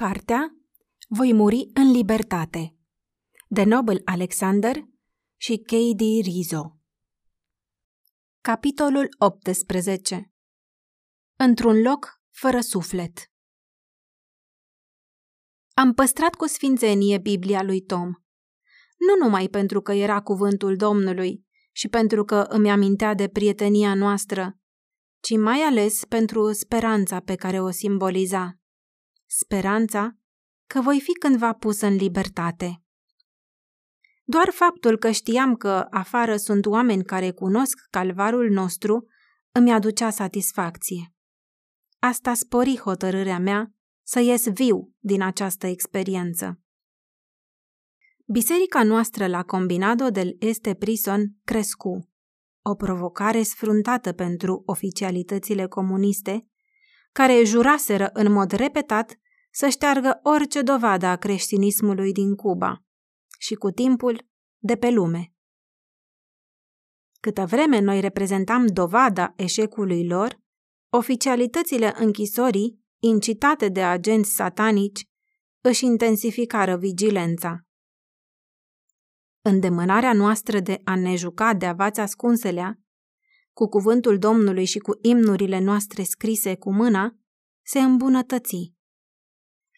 Cartea Voi muri în libertate de Nobel Alexander și K.D. Rizzo Capitolul 18 Într-un loc fără suflet Am păstrat cu sfințenie Biblia lui Tom. Nu numai pentru că era cuvântul Domnului și pentru că îmi amintea de prietenia noastră, ci mai ales pentru speranța pe care o simboliza speranța că voi fi cândva pus în libertate. Doar faptul că știam că afară sunt oameni care cunosc calvarul nostru îmi aducea satisfacție. Asta spori hotărârea mea să ies viu din această experiență. Biserica noastră la Combinado del Este Prison crescu, o provocare sfruntată pentru oficialitățile comuniste, care juraseră în mod repetat să șteargă orice dovadă a creștinismului din Cuba și cu timpul de pe lume. Câtă vreme noi reprezentam dovada eșecului lor, oficialitățile închisorii, incitate de agenți satanici, își intensificară vigilența. Îndemânarea noastră de a ne juca de avați ascunselea, cu cuvântul Domnului și cu imnurile noastre scrise cu mâna, se îmbunătăți.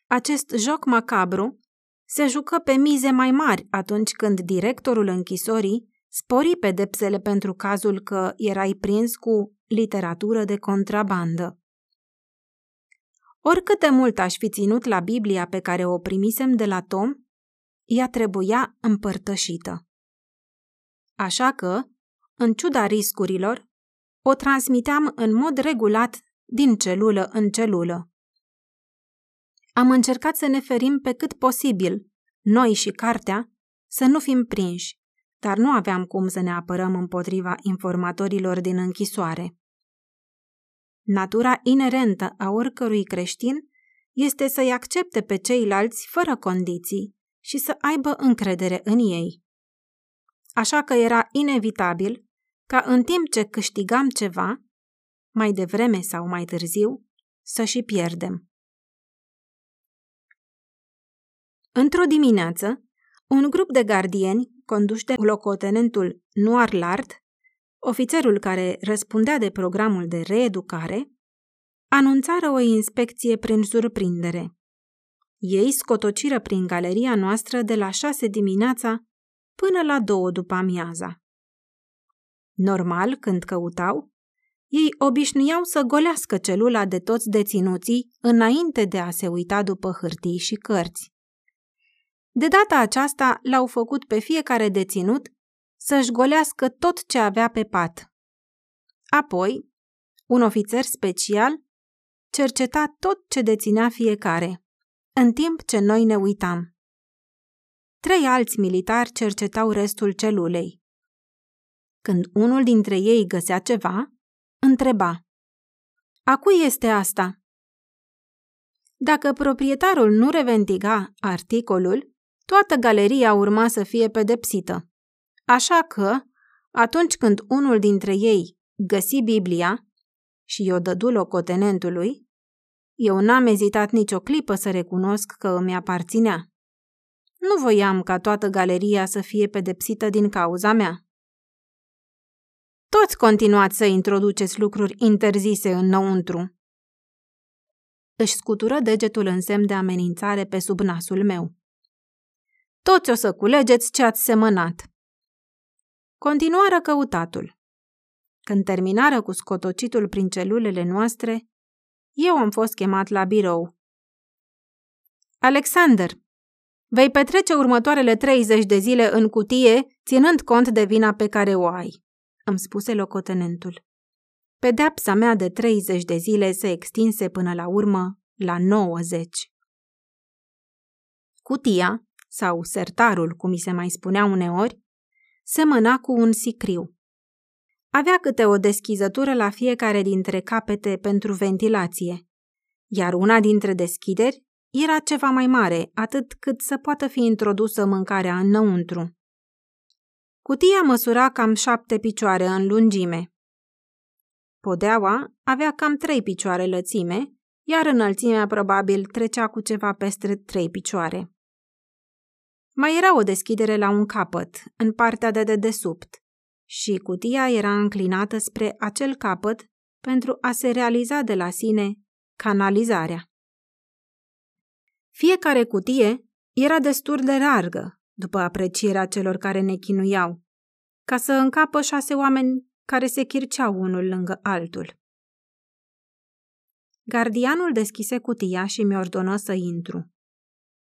Acest joc macabru se jucă pe mize mai mari atunci când directorul închisorii spori pedepsele pentru cazul că erai prins cu literatură de contrabandă. Oricât de mult aș fi ținut la Biblia pe care o primisem de la Tom, ea trebuia împărtășită. Așa că, în ciuda riscurilor, o transmiteam în mod regulat din celulă în celulă. Am încercat să ne ferim pe cât posibil, noi și cartea, să nu fim prinși, dar nu aveam cum să ne apărăm împotriva informatorilor din închisoare. Natura inerentă a oricărui creștin este să-i accepte pe ceilalți fără condiții și să aibă încredere în ei. Așa că era inevitabil ca în timp ce câștigam ceva, mai devreme sau mai târziu, să și pierdem. Într-o dimineață, un grup de gardieni, conduși de locotenentul Noir Lard, ofițerul care răspundea de programul de reeducare, anunțară o inspecție prin surprindere. Ei scotociră prin galeria noastră de la șase dimineața până la două după amiaza. Normal, când căutau, ei obișnuiau să golească celula de toți deținuții înainte de a se uita după hârtii și cărți. De data aceasta l-au făcut pe fiecare deținut să-și golească tot ce avea pe pat. Apoi, un ofițer special cerceta tot ce deținea fiecare, în timp ce noi ne uitam. Trei alți militari cercetau restul celulei. Când unul dintre ei găsea ceva, întreba. A cui este asta? Dacă proprietarul nu revendiga articolul, toată galeria urma să fie pedepsită. Așa că, atunci când unul dintre ei găsi Biblia și i-o dădu locotenentului, eu n-am ezitat nicio clipă să recunosc că îmi aparținea. Nu voiam ca toată galeria să fie pedepsită din cauza mea. Toți continuați să introduceți lucruri interzise înăuntru. Își scutură degetul în semn de amenințare pe sub nasul meu. Toți o să culegeți ce ați semănat. Continuară căutatul. Când terminară cu scotocitul prin celulele noastre, eu am fost chemat la birou. Alexander, vei petrece următoarele 30 de zile în cutie, ținând cont de vina pe care o ai, îmi spuse locotenentul. Pedeapsa mea de 30 de zile se extinse până la urmă la 90. Cutia, sau sertarul, cum mi se mai spunea uneori, semăna cu un sicriu. Avea câte o deschizătură la fiecare dintre capete pentru ventilație, iar una dintre deschideri era ceva mai mare, atât cât să poată fi introdusă mâncarea înăuntru. Cutia măsura cam șapte picioare în lungime. Podeaua avea cam trei picioare lățime, iar înălțimea probabil trecea cu ceva peste trei picioare. Mai era o deschidere la un capăt, în partea de dedesubt, și cutia era înclinată spre acel capăt pentru a se realiza de la sine canalizarea. Fiecare cutie era destul de largă, după aprecierea celor care ne chinuiau, ca să încapă șase oameni care se chirceau unul lângă altul. Gardianul deschise cutia și mi ordonă să intru.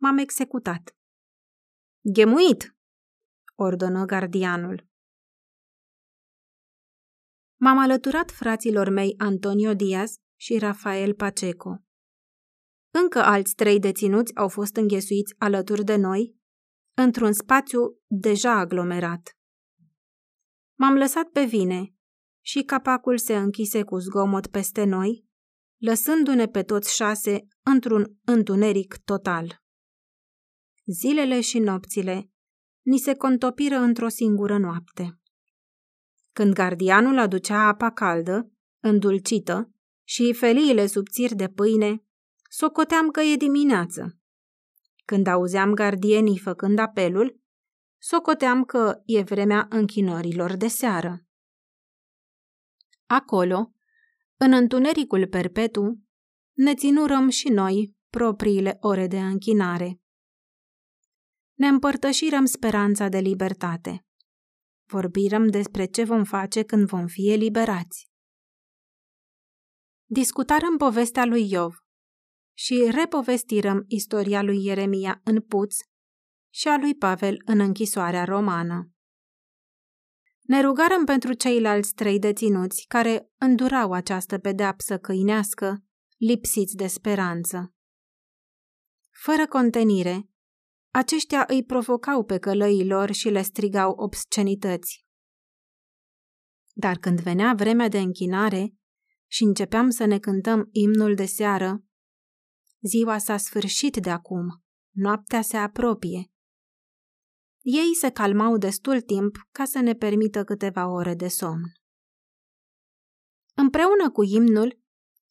M-am executat. Ghemuit! ordonă gardianul. M-am alăturat fraților mei Antonio Diaz și Rafael Paceco. Încă alți trei deținuți au fost înghesuiți alături de noi, într-un spațiu deja aglomerat. M-am lăsat pe vine și capacul se închise cu zgomot peste noi, lăsându-ne pe toți șase într-un întuneric total. Zilele și nopțile ni se contopiră într-o singură noapte. Când gardianul aducea apa caldă, îndulcită, și feliile subțiri de pâine, socoteam că e dimineață. Când auzeam gardienii făcând apelul, socoteam că e vremea închinorilor de seară. Acolo, în întunericul perpetu, ne ținurăm și noi propriile ore de închinare. Ne împărtășirăm speranța de libertate. Vorbirăm despre ce vom face când vom fi eliberați. Discutarăm povestea lui Iov și repovestirăm istoria lui Ieremia în puț și a lui Pavel în închisoarea romană. Ne rugarăm pentru ceilalți trei deținuți care îndurau această pedeapsă câinească, lipsiți de speranță. Fără contenire, aceștia îi provocau pe călăii lor și le strigau obscenități. Dar când venea vremea de închinare și începeam să ne cântăm imnul de seară, ziua s-a sfârșit de acum, noaptea se apropie. Ei se calmau destul timp ca să ne permită câteva ore de somn. Împreună cu imnul,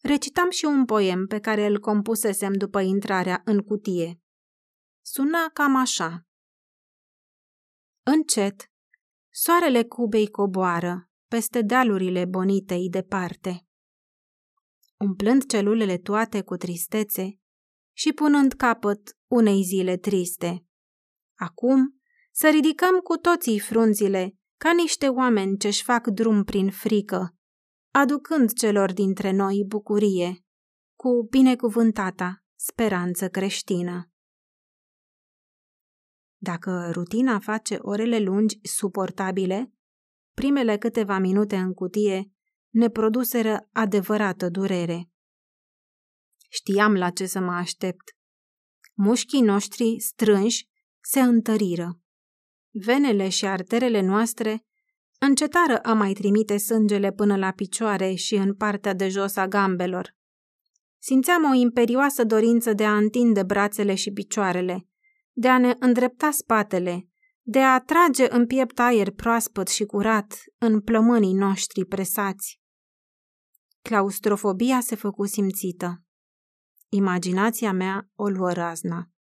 recitam și un poem pe care îl compusesem după intrarea în cutie. Suna cam așa. Încet, soarele Cubei coboară peste dealurile bonitei departe. Umplând celulele toate cu tristețe și punând capăt unei zile triste. Acum să ridicăm cu toții frunzile ca niște oameni ce-și fac drum prin frică, aducând celor dintre noi bucurie, cu binecuvântata speranță creștină. Dacă rutina face orele lungi suportabile, primele câteva minute în cutie ne produseră adevărată durere. Știam la ce să mă aștept. Mușchii noștri strânși se întăriră. Venele și arterele noastre încetară a mai trimite sângele până la picioare și în partea de jos a gambelor. Simțeam o imperioasă dorință de a întinde brațele și picioarele, de a ne îndrepta spatele, de a trage în piept aer proaspăt și curat în plămânii noștri presați. Claustrofobia se făcu simțită. Imaginația mea o luă razna.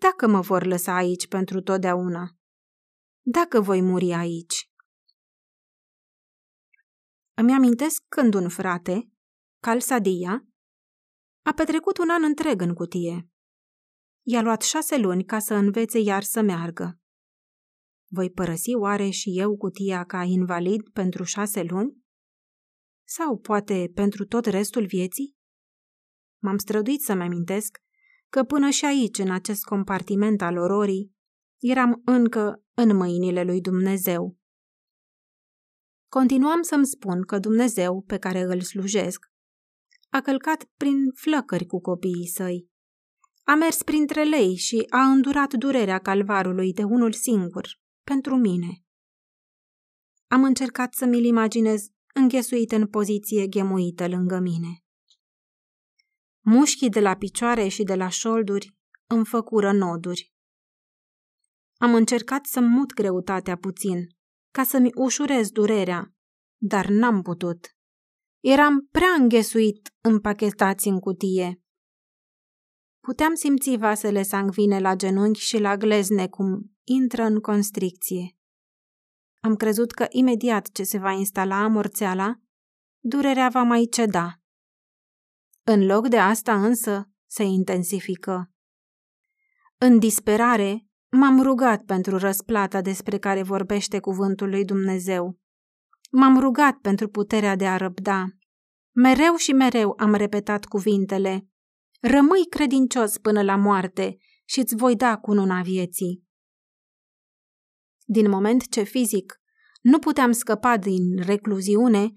Dacă mă vor lăsa aici pentru totdeauna? Dacă voi muri aici? Îmi amintesc când un frate, Calsadia, a petrecut un an întreg în cutie. I-a luat șase luni ca să învețe iar să meargă. Voi părăsi oare și eu cutia ca invalid pentru șase luni? Sau poate pentru tot restul vieții? M-am străduit să-mi amintesc că până și aici, în acest compartiment al ororii, eram încă în mâinile lui Dumnezeu. Continuam să-mi spun că Dumnezeu, pe care îl slujesc, a călcat prin flăcări cu copiii săi a mers printre lei și a îndurat durerea calvarului de unul singur, pentru mine. Am încercat să mi-l imaginez înghesuit în poziție ghemuită lângă mine. Mușchii de la picioare și de la șolduri îmi făcură noduri. Am încercat să mut greutatea puțin, ca să-mi ușurez durerea, dar n-am putut. Eram prea înghesuit împachetați în cutie. Puteam simți vasele sangvine la genunchi și la glezne cum intră în constricție. Am crezut că imediat ce se va instala amorțeala, durerea va mai ceda. În loc de asta însă se intensifică. În disperare, m-am rugat pentru răsplata despre care vorbește cuvântul lui Dumnezeu. M-am rugat pentru puterea de a răbda. Mereu și mereu am repetat cuvintele. Rămâi credincios până la moarte și îți voi da cununa vieții. Din moment ce fizic nu puteam scăpa din recluziune,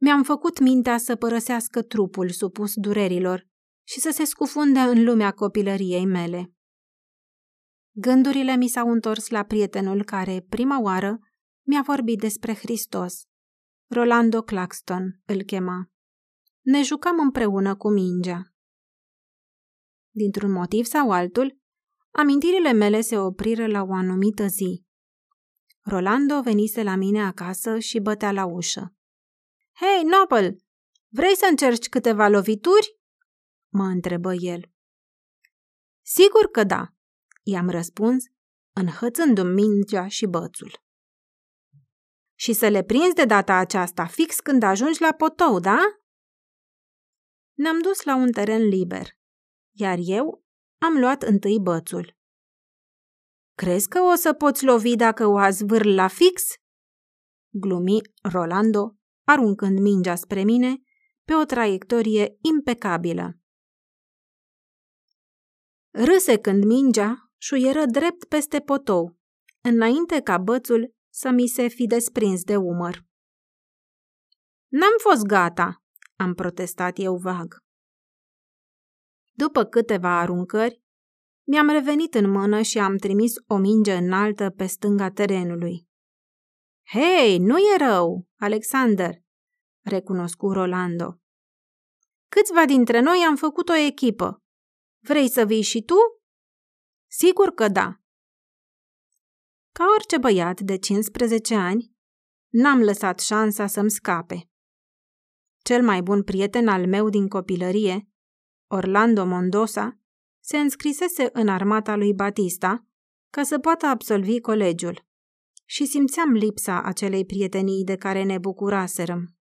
mi-am făcut mintea să părăsească trupul supus durerilor și să se scufunde în lumea copilăriei mele. Gândurile mi s-au întors la prietenul care, prima oară, mi-a vorbit despre Hristos. Rolando Claxton îl chema. Ne jucam împreună cu mingea. Dintr-un motiv sau altul, amintirile mele se opriră la o anumită zi. Rolando venise la mine acasă și bătea la ușă. Hei, Nopel, vrei să încerci câteva lovituri?" mă întrebă el. Sigur că da, i-am răspuns, înhățându-mi mingea și bățul. Și să le prinzi de data aceasta fix când ajungi la potou, da? Ne-am dus la un teren liber, iar eu am luat întâi bățul. Crezi că o să poți lovi dacă o azvâr la fix? Glumi Rolando, aruncând mingea spre mine pe o traiectorie impecabilă. Râse când mingea șuieră drept peste potou, înainte ca bățul să mi se fi desprins de umăr. N-am fost gata, am protestat eu vag. După câteva aruncări, mi-am revenit în mână și am trimis o minge înaltă pe stânga terenului. Hei, nu e rău, Alexander, recunoscu Rolando. Câțiva dintre noi am făcut o echipă. Vrei să vii și tu? Sigur că da. Ca orice băiat de 15 ani, n-am lăsat șansa să-mi scape. Cel mai bun prieten al meu din copilărie, Orlando Mondosa, se înscrisese în armata lui Batista ca să poată absolvi colegiul și simțeam lipsa acelei prietenii de care ne bucuraserăm.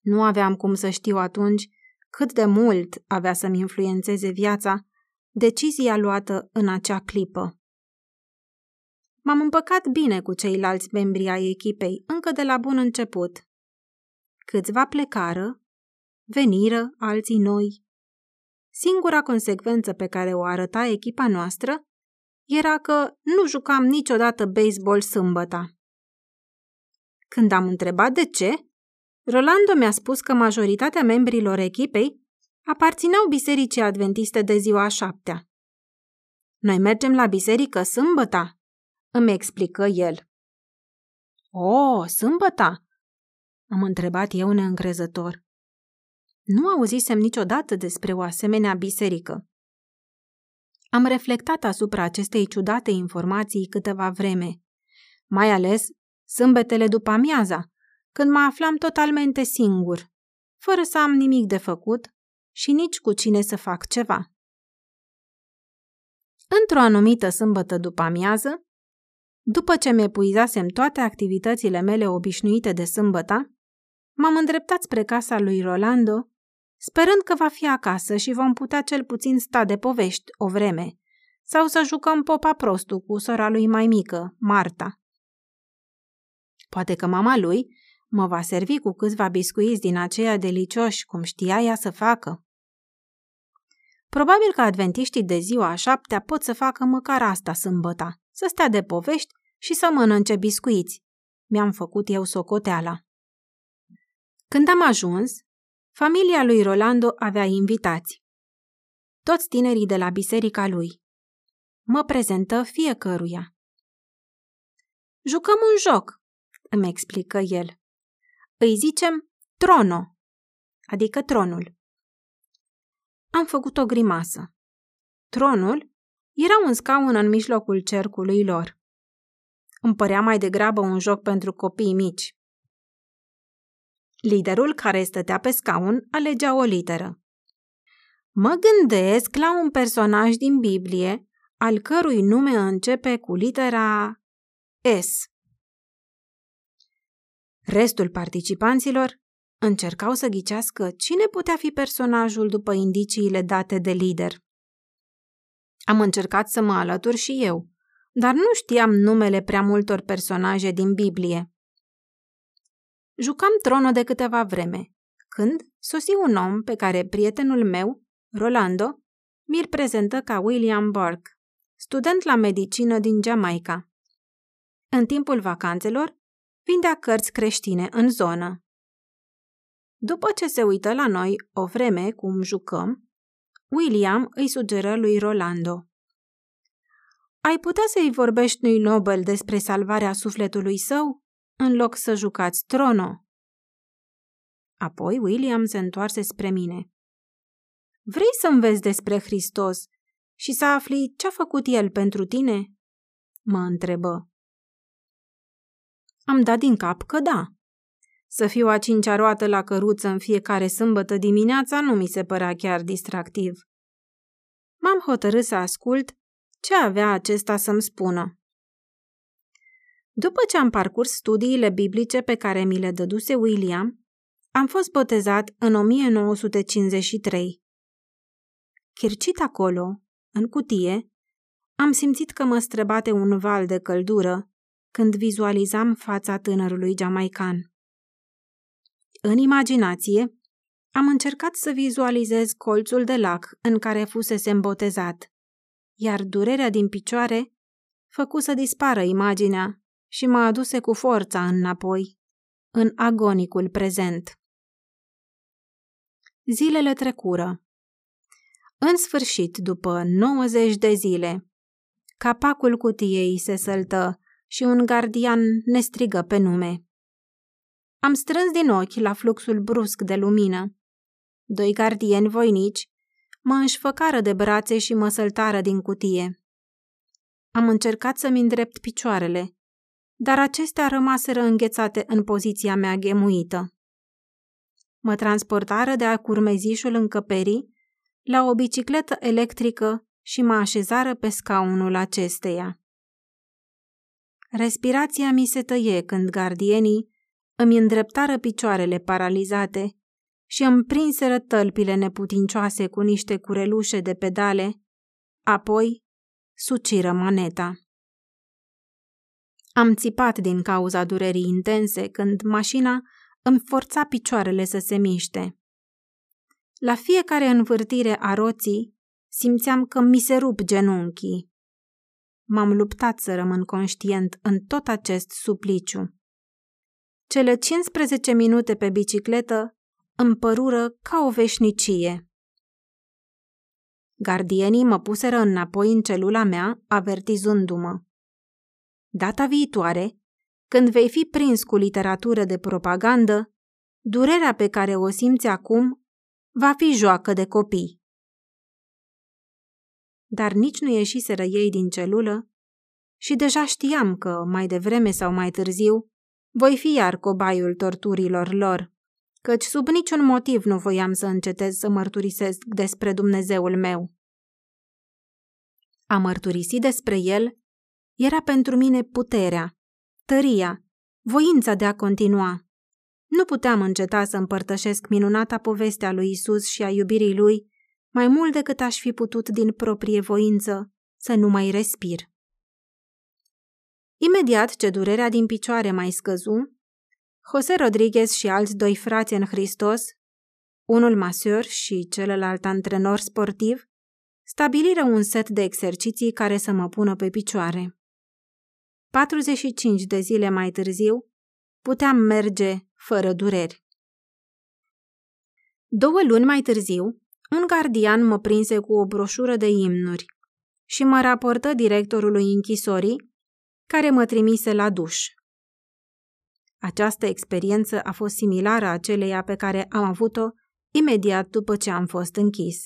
Nu aveam cum să știu atunci cât de mult avea să-mi influențeze viața decizia luată în acea clipă. M-am împăcat bine cu ceilalți membri ai echipei încă de la bun început. Câțiva plecară, veniră alții noi. Singura consecvență pe care o arăta echipa noastră era că nu jucam niciodată baseball sâmbăta. Când am întrebat de ce, Rolando mi-a spus că majoritatea membrilor echipei aparțineau bisericii adventiste de ziua a șaptea. Noi mergem la biserică sâmbăta, îmi explică el. O, sâmbăta? Am întrebat eu neîncrezător. Nu auzisem niciodată despre o asemenea biserică. Am reflectat asupra acestei ciudate informații câteva vreme, mai ales sâmbetele după amiaza, când mă aflam totalmente singur, fără să am nimic de făcut și nici cu cine să fac ceva. Într-o anumită sâmbătă după amiază, după ce mi-epuizasem toate activitățile mele obișnuite de sâmbăta, m-am îndreptat spre casa lui Rolando, sperând că va fi acasă și vom putea cel puțin sta de povești o vreme, sau să jucăm popa prostu cu sora lui mai mică, Marta. Poate că mama lui mă va servi cu câțiva biscuiți din aceia delicioși, cum știa ea să facă. Probabil că adventiștii de ziua a șaptea pot să facă măcar asta sâmbăta, să stea de povești și să mănânce biscuiți. Mi-am făcut eu socoteala. Când am ajuns, familia lui Rolando avea invitați. Toți tinerii de la biserica lui. Mă prezentă fiecăruia. Jucăm un joc, îmi explică el. Îi zicem trono, adică tronul. Am făcut o grimasă. Tronul era un scaun în mijlocul cercului lor. Îmi părea mai degrabă un joc pentru copii mici. Liderul care stătea pe scaun alegea o literă. Mă gândesc la un personaj din Biblie al cărui nume începe cu litera S. Restul participanților încercau să ghicească cine putea fi personajul după indiciile date de lider. Am încercat să mă alătur și eu, dar nu știam numele prea multor personaje din Biblie. Jucam tronul de câteva vreme, când sosi un om pe care prietenul meu, Rolando, mi-l prezentă ca William Burke, student la medicină din Jamaica. În timpul vacanțelor, vindea cărți creștine în zonă. După ce se uită la noi o vreme cum jucăm, William îi sugeră lui Rolando. Ai putea să-i vorbești lui Nobel despre salvarea sufletului său, în loc să jucați trono? Apoi William se întoarse spre mine. Vrei să înveți despre Hristos și să afli ce-a făcut El pentru tine? Mă întrebă. Am dat din cap că da. Să fiu a cincea roată la căruță în fiecare sâmbătă dimineața nu mi se părea chiar distractiv. M-am hotărât să ascult ce avea acesta să-mi spună. După ce am parcurs studiile biblice pe care mi le dăduse William, am fost botezat în 1953. Chircit acolo, în cutie, am simțit că mă străbate un val de căldură când vizualizam fața tânărului jamaican. În imaginație, am încercat să vizualizez colțul de lac în care fusese îmbotezat, iar durerea din picioare făcu să dispară imaginea și mă aduse cu forța înapoi, în agonicul prezent. Zilele trecură. În sfârșit, după 90 de zile, capacul cutiei se săltă și un gardian ne strigă pe nume. Am strâns din ochi la fluxul brusc de lumină. Doi gardieni voinici mă înșfăcară de brațe și mă săltară din cutie. Am încercat să-mi îndrept picioarele, dar acestea rămaseră înghețate în poziția mea ghemuită. Mă transportară de a curmezișul încăperii la o bicicletă electrică și mă așezară pe scaunul acesteia. Respirația mi se tăie când gardienii îmi îndreptară picioarele paralizate și îmi prinseră tălpile neputincioase cu niște curelușe de pedale, apoi suciră maneta. Am țipat din cauza durerii intense când mașina îmi forța picioarele să se miște. La fiecare învârtire a roții, simțeam că mi se rup genunchii. M-am luptat să rămân conștient în tot acest supliciu. Cele 15 minute pe bicicletă îmi părură ca o veșnicie. Gardienii mă puseră înapoi în celula mea, avertizându-mă. Data viitoare, când vei fi prins cu literatură de propagandă, durerea pe care o simți acum va fi joacă de copii. Dar nici nu ieșiseră ei din celulă și deja știam că, mai devreme sau mai târziu, voi fi iar cobaiul torturilor lor, căci sub niciun motiv nu voiam să încetez să mărturisesc despre Dumnezeul meu. A mărturisi despre el era pentru mine puterea, tăria, voința de a continua. Nu puteam înceta să împărtășesc minunata povestea lui Isus și a iubirii lui, mai mult decât aș fi putut din proprie voință să nu mai respir. Imediat ce durerea din picioare mai scăzu, José Rodriguez și alți doi frați în Hristos, unul maseur și celălalt antrenor sportiv, stabiliră un set de exerciții care să mă pună pe picioare. 45 de zile mai târziu, puteam merge fără dureri. Două luni mai târziu, un gardian mă prinse cu o broșură de imnuri și mă raportă directorului închisorii care mă trimise la duș. Această experiență a fost similară aceleia pe care am avut-o imediat după ce am fost închis.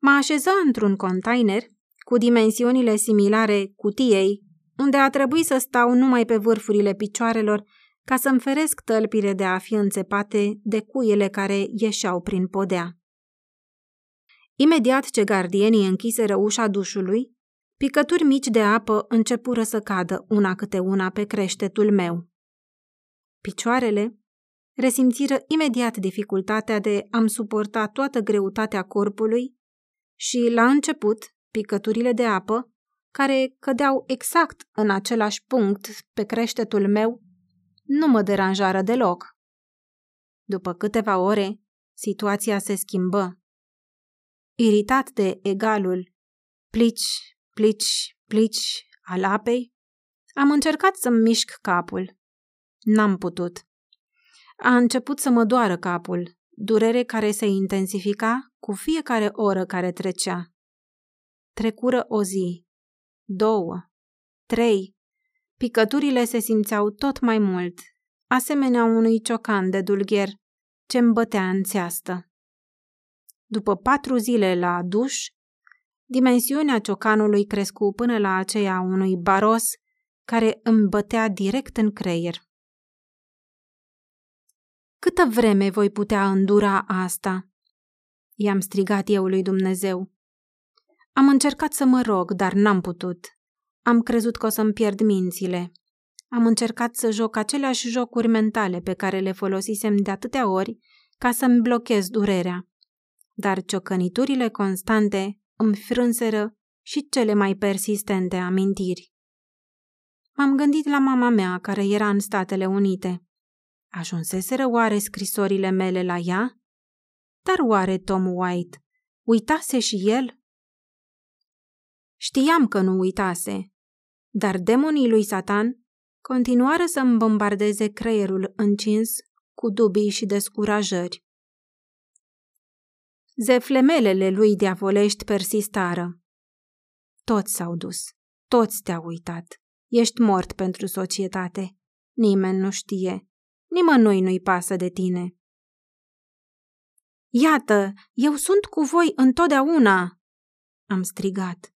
Mă așeză într-un container cu dimensiunile similare cutiei, unde a trebuit să stau numai pe vârfurile picioarelor ca să-mi feresc tălpile de a fi înțepate de cuiele care ieșeau prin podea. Imediat ce gardienii închiseră ușa dușului, picături mici de apă începură să cadă una câte una pe creștetul meu. Picioarele resimțiră imediat dificultatea de a-mi suporta toată greutatea corpului și, la început, picăturile de apă, care cădeau exact în același punct pe creștetul meu, nu mă deranjară deloc. După câteva ore, situația se schimbă. Iritat de egalul plici, plici, plici al apei, am încercat să-mi mișc capul. N-am putut. A început să mă doară capul, durere care se intensifica cu fiecare oră care trecea. Trecură o zi, două, trei. Picăturile se simțeau tot mai mult, asemenea unui ciocan de dulgher ce îmi bătea în țeastă. După patru zile la duș, dimensiunea ciocanului crescu până la aceea unui baros care îmi bătea direct în creier. Câtă vreme voi putea îndura asta? I-am strigat eu lui Dumnezeu. Am încercat să mă rog, dar n-am putut. Am crezut că o să-mi pierd mințile. Am încercat să joc aceleași jocuri mentale pe care le folosisem de atâtea ori ca să-mi blochez durerea. Dar ciocăniturile constante îmi frânseră și cele mai persistente amintiri. M-am gândit la mama mea, care era în Statele Unite. Ajunseseră oare scrisorile mele la ea? Dar oare Tom White uitase și el? Știam că nu uitase, dar demonii lui Satan continuară să-mi bombardeze creierul încins cu dubii și descurajări. Zeflemelele lui diavolești persistară. Toți s-au dus, toți te-au uitat. Ești mort pentru societate. Nimeni nu știe. Nimănui nu-i pasă de tine. Iată, eu sunt cu voi întotdeauna! Am strigat.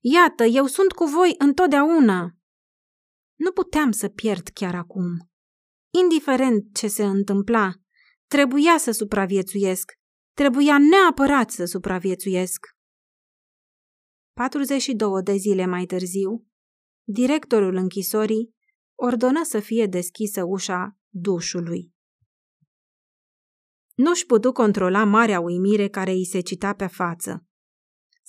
Iată, eu sunt cu voi întotdeauna! Nu puteam să pierd chiar acum. Indiferent ce se întâmpla, trebuia să supraviețuiesc. Trebuia neapărat să supraviețuiesc. 42 de zile mai târziu, directorul închisorii ordonă să fie deschisă ușa dușului. Nu-și putu controla marea uimire care îi se cita pe față.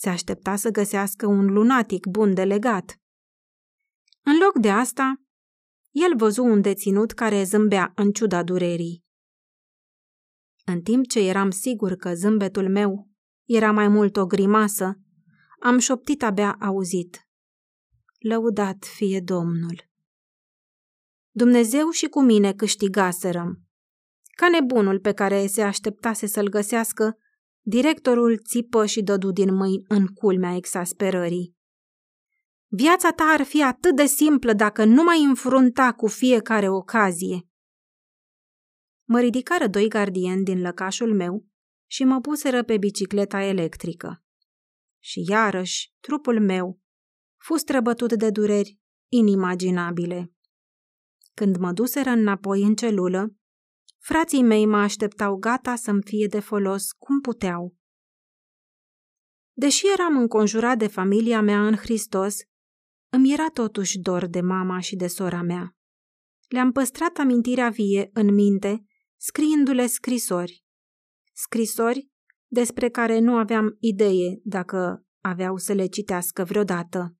Se aștepta să găsească un lunatic bun de legat. În loc de asta, el văzu un deținut care zâmbea în ciuda durerii. În timp ce eram sigur că zâmbetul meu era mai mult o grimasă, am șoptit abia auzit. Lăudat fie Domnul! Dumnezeu și cu mine câștigaserăm. Ca nebunul pe care se așteptase să-l găsească, directorul țipă și dădu din mâini în culmea exasperării. Viața ta ar fi atât de simplă dacă nu mai înfrunta cu fiecare ocazie. Mă ridicară doi gardieni din lăcașul meu și mă puseră pe bicicleta electrică. Și iarăși, trupul meu fu străbătut de dureri inimaginabile. Când mă duseră înapoi în celulă, frații mei mă așteptau gata să-mi fie de folos cum puteau. Deși eram înconjurat de familia mea în Hristos, îmi era totuși dor de mama și de sora mea. Le-am păstrat amintirea vie în minte, scriindu-le scrisori. Scrisori despre care nu aveam idee dacă aveau să le citească vreodată.